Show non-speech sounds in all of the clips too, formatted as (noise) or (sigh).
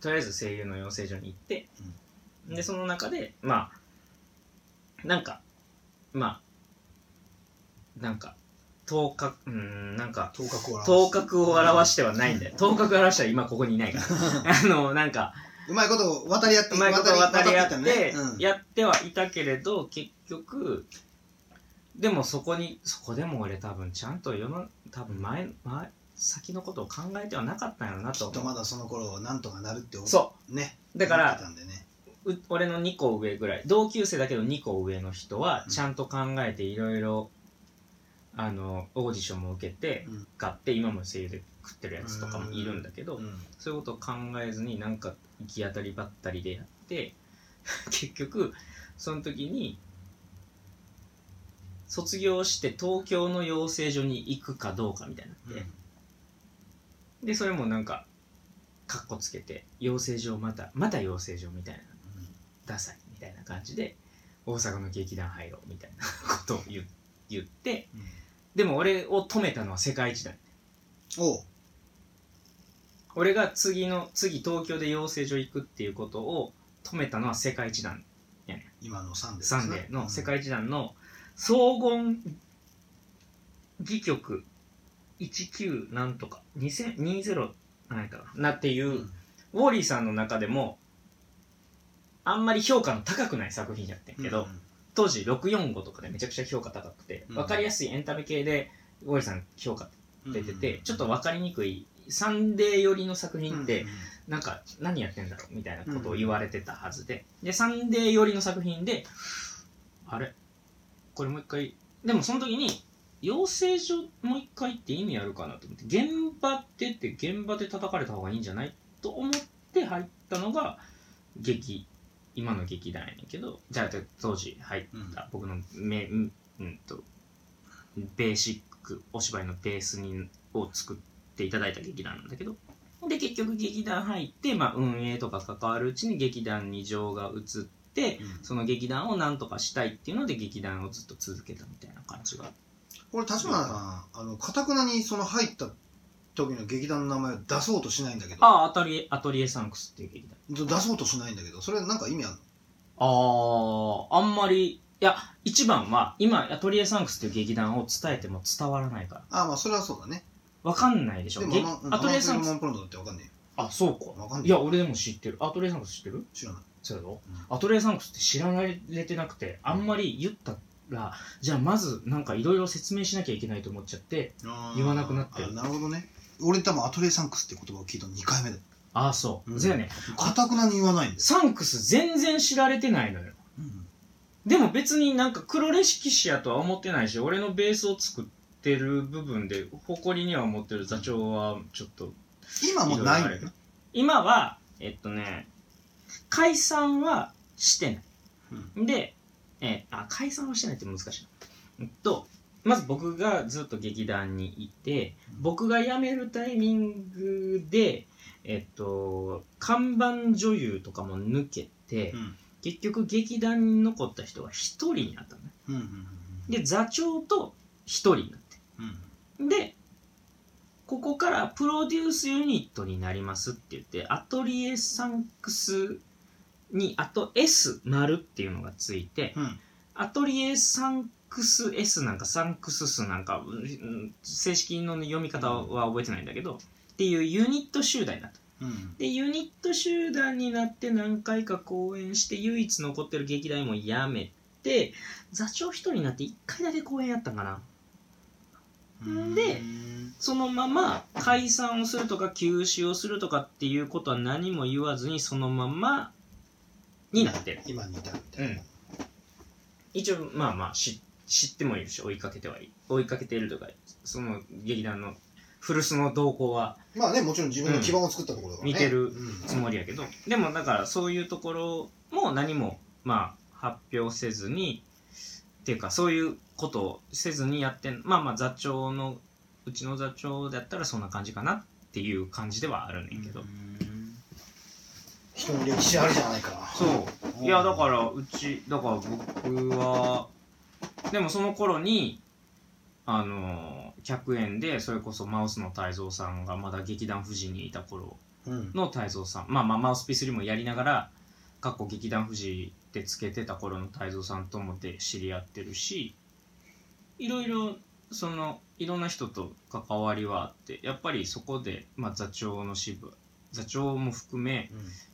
とりあえず声優の養成所に行って、でその中でまあなんかまあなんか頭角うーんなんか頭角を表す頭角を表してはないんだよ。頭角を表したら今ここにいないから。(laughs) あのなんかうまいことを渡り合ってうまいこと渡り合ってやってはいたけれど結局でもそこにそこでも俺多分ちゃんと世の多分前前先のことを考えてはなかったんやろなきっとと思うまだその頃なんとかなるってそう。ね。だから思ってたんでね。う俺の2個上ぐらい。同級生だけど2個上の人はうん。ちゃんと考えていろいろあのオーディションも受けてうん。買って今も声優で食ってるやつとかもいるんだけど、うん。そういうことを考えずになんか行き当たりばったりでやって (laughs) 結局その時に卒業して東京の養成所に行くかどうかみたいになって、でそれもなんかカッコつけて養成所またまた養成所みたいなダサいみたいな感じで大阪の劇団入ろうみたいな (laughs) ことを言言ってうん。でも俺を止めたのは世界一だおう。俺が次の次東京で養成所行くっていうことを止めたのは世界一団今のサンデーサンデーの世界一団の総合戯曲19なんとか2000 20なんかな。っていう、うん。ウォーリーさんの中でもあんまり評価の高くない作品やってんけど、うん。当時645とかでめちゃくちゃ評価高くて、うん。分かりやすいエンタメ系でウォーリーさん評価出てて、ちょっと分かりにくいサンデー寄りの作品って、なんか何やってんだろうみたいなことを言われてたはずで、でサンデー寄りの作品であれ？これもう一回。でもその時に養成所もう一回って意味あるかなと思って現場でって現場で叩かれた方がいいんじゃないと思って入ったのが劇今の劇団やねんけどじゃあ当時入った僕のめ、うんうんとベーシックお芝居のベースにを作っていただいた劇団なんだけどで結局劇団入って、まあ、運営とか関わるうちに劇団に情が移ってうん。その劇団をなんとかしたいっていうので劇団をずっと続けたみたいな感じがこれ立花さんあのかたくなにその入った時の劇団の名前を出そうとしないんだけど。ああアトリエアトリエサンクスっていう劇団。出そうとしないんだけど。それなんか意味あるあああんまりいや一番は今アトリエサンクスっていう劇団を伝えても伝わらないから。のあまあそれはそうだね。わかんないでしょげでもまアトリエサンクス。モンプロンドだってわかんねえよ。あそうか。わかんないいや俺でも知ってる。アトリエサンクス知ってる？知らない。そうやろ、うんアトリエサンクスって知られてなくてあんまり言ったらじゃあまずなんかいろいろ説明しなきゃいけないと思っちゃって言わなくなって。なるほどね。俺多分アトリエサンクスって言葉を聞いたの2回目だああそう、うん。そうやね。かたくなに言わないんですサンクス全然知られてないのよ。うん。でも別になんか黒歴史やとは思ってないし俺のベースを作ってる部分で誇りには思ってる座長はちょっと今もうないいろいろある。今はえっとね解散はしてない、で、えーあ解散はしてないって難しいな。えっとまず僕がずっと劇団にいて僕が辞めるタイミングでえっと看板女優とかも抜けて、うん。結局劇団に残った人が1人になったのね。うんうんうんで座長と1人になって。うん。でここからプロデュースユニットになりますって言ってアトリエサンクスにあと S 丸っていうのがついてうん。アトリエサンクス S なんかサンクススなんかうん正式の読み方は覚えてないんだけどっていうユニット集団になった。うん。でユニット集団になって何回か公演して唯一残ってる劇団もやめて座長一人になって1回だけ公演やったんかな。うん。でそのまま解散をするとか休止をするとかっていうことは何も言わずにそのままになってる。今に至るみたいな。一応まあまあ知知ってもいるし追いかけてはい追いかけているとかその劇団の古巣の動向はまあねもちろん自分の基盤を作ったところだからね。見てるうんつもりやけどでもだからそういうところも何もまあ発表せずにっていうかそういうことをせずにやってんまあまあ座長のうちの座長だったらそんな感じかなっていう感じではあるねんけど、うん人の歴史あるじゃないか。そう。いやだからうちだから僕はでもその頃にあの100円でそれこそマウスの泰造さんがまだ劇団富士にいた頃うん。の泰造さん。まあまあマウスピースリもやりながら過去劇団富士でつけてた頃の泰造さんともで知り合ってるしいろいろそのいろんな人と関わりはあってやっぱりそこで、まあ、座長の支部座長も含め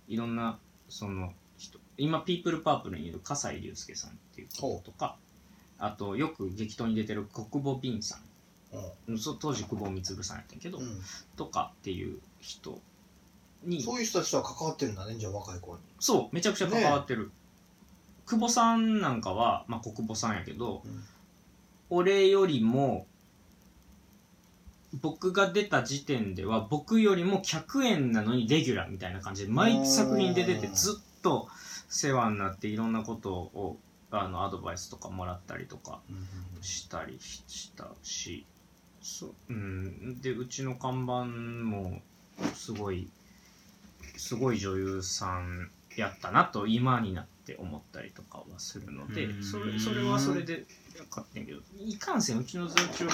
いろんなその人今ピープルパープルにいる葛西龍介さんっていう子とかあとよく激闘に出てる国母敏さん。当時久保充さんやったんやけど、うん。とかっていう人に。そういう人たちとは関わってるんだねじゃあ若い子にそうめちゃくちゃ関わってる、久保さんなんかは、まあ、国母さんやけど、うん。俺よりも僕が出た時点では僕よりも100円なのにレギュラーみたいな感じで毎作品で出ててずっと世話になっていろんなことをあのアドバイスとかもらったりとかしたりしたしそ,、うん、でうちの看板もすごいすごい女優さんやったなと今になって思ったりとかはするのでうん。それそれはそれでよかったんやけどいかんせんうちの座長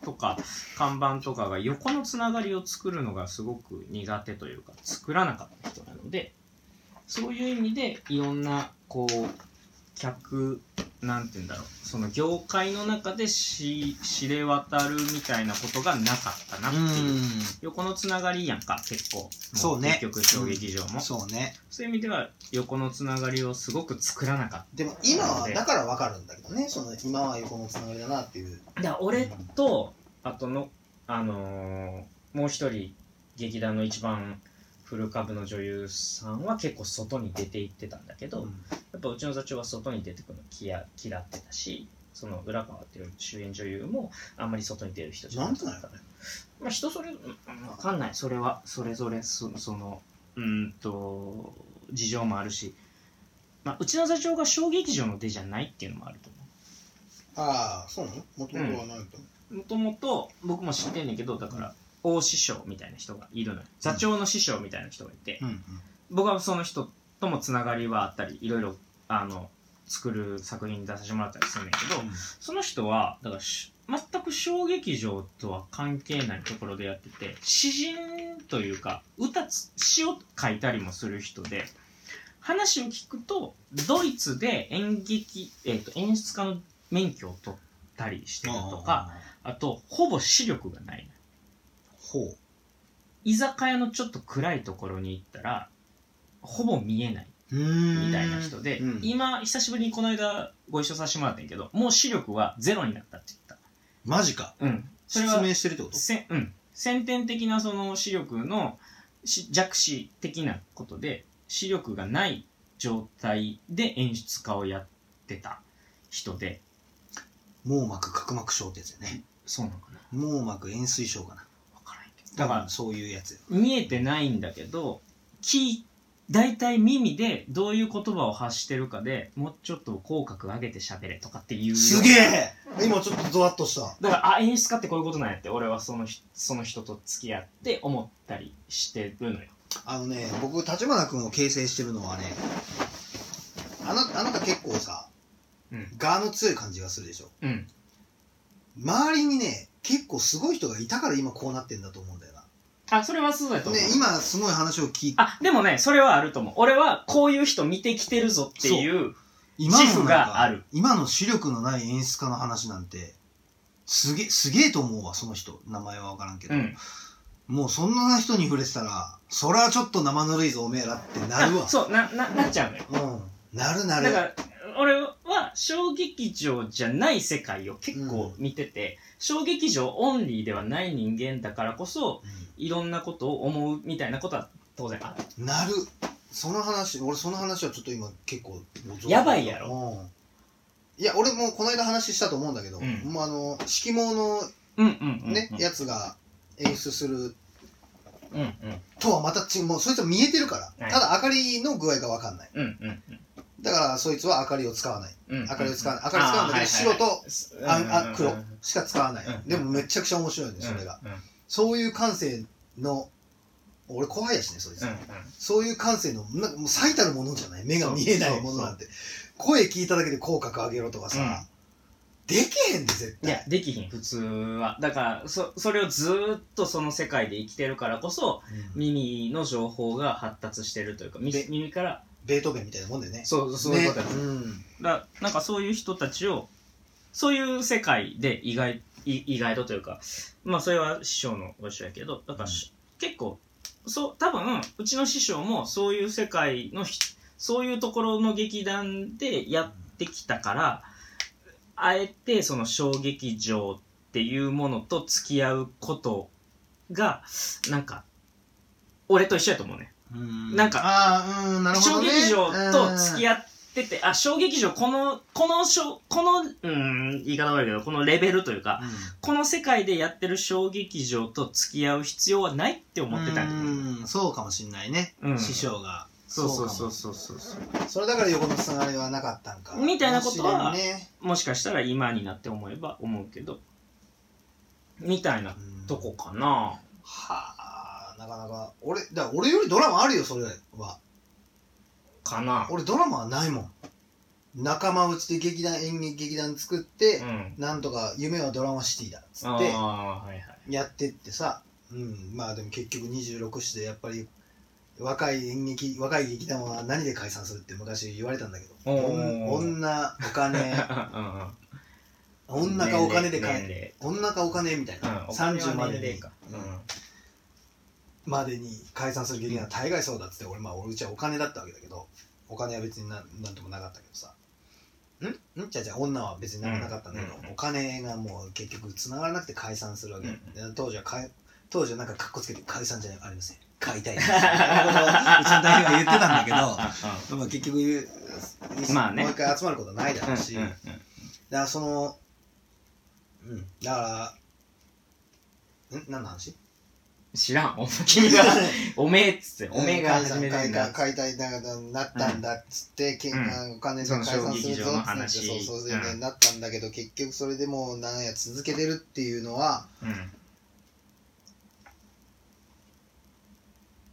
とか看板とかが横のつながりを作るのがすごく苦手というか作らなかった人なのでそういう意味でいろんなこう客なんて言うんだろう。その業界の中でし知れ渡るみたいなことがなかったなっていう、横のつながりやんか結構。もそうね。結局小劇場も、そうね。そういう意味では横のつながりをすごく作らなかっでも今はだから分かるんだけどね。その今は横のつながりだなっていう。ただ俺とあとのあのーもう一人劇団の一番古株の女優さんは結構外に出て行ってたんだけど、やっぱうちの座長は外に出てくるの嫌嫌ってたしその浦川っていう主演女優もあんまり外に出る人じゃなかったまあ人それうん分かんない。それはそれぞれそそのうーんと事情もあるし、まあ、うちの座長が小劇場の出じゃないっていうのもあると思ああそうなの？もともとはないとうもともと僕も知ってんねんけどだから大師匠みたいな人がいるのよ。座長の師匠みたいな人がいて、うんうん。僕はその人ともつながりはあったりいろいろあの作る作品に出させてもらったりするんだけど、その人はだからし全く小劇場とは関係ないところでやってて詩人というか歌つ詩を書いたりもする人で話を聞くとドイツで演劇、えー、と演出家の免許を取ったりしてるとかあとほぼ視力がないほう居酒屋のちょっと暗いところに行ったらほぼ見えないみみたいな人で、うん。今久しぶりにこの間ご一緒させてもらったんやけどもう視力はゼロになったって言っマジか。たうん。それ失は明してるってこと？せうん。先天的なその視力のし弱視的なことで視力がない状態で演出家をやってた人で。網膜角膜症ってやつよね。そうなのかな。網膜円錐症かなだからそういうやつ。よ見えてないんだけど聞い大体耳でどういう言葉を発してるかでもうちょっと口角上げて喋れとかっていう。すげえ！今ちょっとゾワッとした。だからあ演出家ってこういうことなんやって俺はその人その人と付き合って思ったりしてるのよ。あのね僕立花君を形成してるのはねあなあなた結構さうん。我の強い感じがするでしょ。うん周りにね結構すごい人がいたから今こうなってんだと思うんだよな。あそれはそうだと思う、ね今すごい話を聞いて。あでもねそれはあると思う。俺はこういう人見てきてるぞっていう今自負のなんかがある。今の視力のない演出家の話なんてすげすげえと思うわその人。名前は分からんけど、うん。もうそんな人に触れてたらそりゃちょっと生ぬるいぞおめえらってなるわ。あそうなななっちゃうのよ。うん。なるなる。だから俺は小劇場じゃない世界を結構見てて、小劇場オンリーではない人間だからこそいろんなことを思うみたいなことは当然ある。うんなる。その話俺その話はちょっと今結構やばいやろ。うん。いや俺もこの間話したと思うんだけど、うん。もうあの色盲のうんうんうんね、うん。やつが演出するうんうん。とはまた違うもうそいつは見えてるから、はい。ただ明かりの具合が分かんない。うんうんだからそいつは明かりを使わない。明かりを使わない。明かり使うんだけど白とああ黒しか使わない、うんでもめちゃくちゃ面白いねそれが、そういう感性の俺後輩やしねそいつ、うんうん。そういう感性のなんかもう最たるものじゃない？目が見えないものなんて。声聞いただけで口角上げろとかさ、できへんで絶いや対できひん普通は。だからそそれをずーっとその世界で生きてるからこそうん。耳の情報が発達してるというか耳からベートーベンみたいなもんでね。そうそういうことやね。うん。だなんかそういう人たちをそういう世界で意外い意外とというかまあそれは師匠のご一緒やけどだからし、結構そう多分うちの師匠もそういう世界のひそういうところの劇団でやってきたからあえてその小劇場っていうものと付き合うことがなんか俺と一緒やと思うね。うんなんかああうんなるほ小どね。劇場と付き合合ってて、あ、小劇場、この、この小、この、うん、言い方悪いけど、このレベルというか、この世界でやってる小劇場と付き合う必要はないって思ってたん。うん。そうかもしんないね。うん。師匠が。そうそうそうそう。そうそれだから横のつながりはなかったんか。みたいなことはもしれんね。もしかしたら今になって思えば思うけど、みたいなうんとこかな。はあなかなか俺だ俺よりドラマあるよそれはかな。俺ドラマはないもん仲間内で劇団演劇劇団作ってう、ん。なんとか夢はドラマシティだっつってはいはい。やってってさうんまあでも結局26歳でやっぱり若い演劇若い劇団は何で解散するって昔言われたんだけどおーお (laughs) ん女お金。女かお金で年買え女かお金みたいな、齢うん、お金は30までに。うん。までに解散する劇団は大概そうだっつって俺まあ俺うちはお金だったわけだけどお金は別になんなんともなかったけどさ。ん？ん？じゃじゃ女は別になんもなかったんだけど、うんお金がもう結局繋がらなくて解散するわけ、うんで当時はかえ当時はなんかかっこつけて解散じゃありません。買いたいうちの代表が言ってたんだけどまあ結局まあね。もう一回集まることはないだろうし、うんうん。だからそのうん。だからん？何の話？知らん。お君が、(laughs) おめえっつって、おめえが始めて解んだ散。解体だなったんだっつって、けうんお金で解散するぞっつって話そうそうそう、うんなったんだけど結局それでもうなんや続けてるっていうのはうん。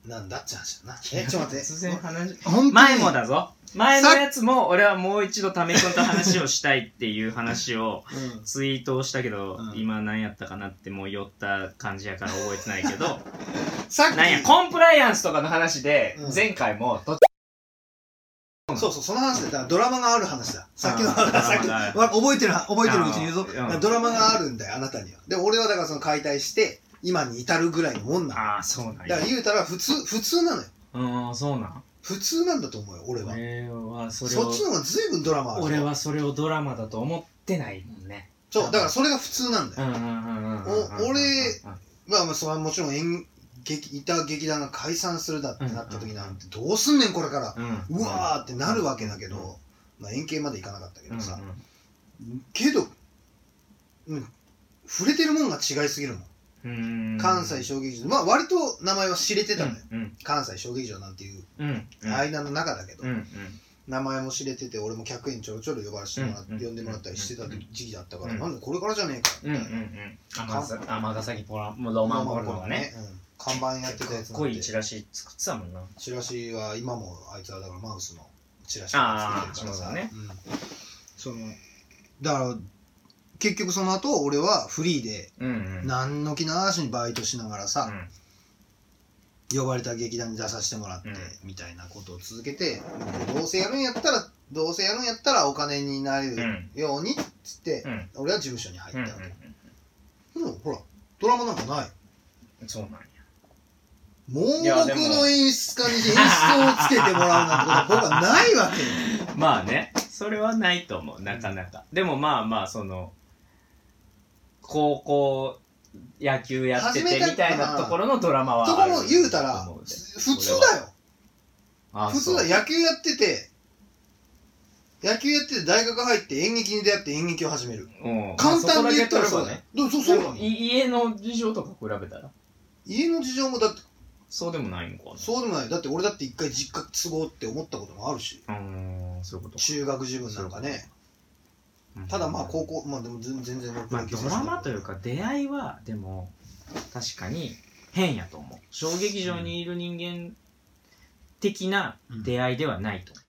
なんだって話だな。えちょっと待って。突然話、本当に？前もだぞ。前のやつも、俺はもう一度タメ君と話をしたいっていう話をうんツイートをしたけど、うん。今何やったかなってもう酔った感じやから覚えてないけど、(laughs) さっき。なんや、コンプライアンスとかの話でう、ん。前回も、どっそうそうその話でだからドラマがある話だ。さっきのうん。話さっきドラマがある。わ覚えてる覚えてるうちに言うぞ。ドラマがあるんだよあなたには。で俺はだからその解体して今に至るぐらいのもんなのああ、そうなんや。だから。言うたら普通普通なのよ。うん、そうなん。普通なんだと思うよ俺は。俺はそれをそっちの方が随分ドラマある俺はそれをドラマだと思ってないもんね。そうだからそれが普通なんだよ。うんうんうんうんうんうん。お俺まあまあそれはもちろん演劇いた劇団が解散するだってなった時なんてどうすんねんこれから。うん、うわーってなるわけだけうん。ど、まあ、円形までいかなかったけうんうんどさ、けど、うん、触れてるもんが違いすぎるもん、うん、関西小劇場。まあ割と名前は知れてたのよ、うん関西小劇場なんていううんうん。間の中だけど、うんうん。名前も知れてて俺も客員ちょろちょろ呼ばれてもらって、うん呼んでもらったりしてた時期だったから、うん。なんでこれからじゃねえかうんうんうみたいな、ん尼崎尼崎ポラロマンポルノがね。うん。看板やってたやつなんて。チラシ作ってたもんなチラシは今もあいつはだからマウスのチラシ作ってるからさそうだねうんそのだから結局その後俺はフリーでうんうん。何の気なしにバイトしながらさ、うん。呼ばれた劇団に出させてもらって、うん。みたいなことを続けてどうせやるんやったらどうせやるんやったらお金になれるようにっつって、うん。俺は事務所に入ったうんわけ、もうほらドラマなんかない。うんそうなんや。盲いやでも目の演出家に演出をつけてもらうなんてことは僕はないわけよ。まあねそれはないと思うなかなか。でもまあまあその高校野球やっててみたいなところのドラマはあるそこも言うたら普通だよあ普通だ野球やってて野球やってて大学入って演劇に出会って演劇を始めるうん簡単に言ったらそうだよまあそそう家の事情とか比べたら家の事情もだってそうでもないのかなそうでもないだって俺だって一回実家都合って思ったこともあるしうーんそういうことか中学自分なんかねうんただまあ高校まあでも全全然まあドラマというか出会いはでも確かに変やと思う。小劇場にいる人間的な出会いではないと思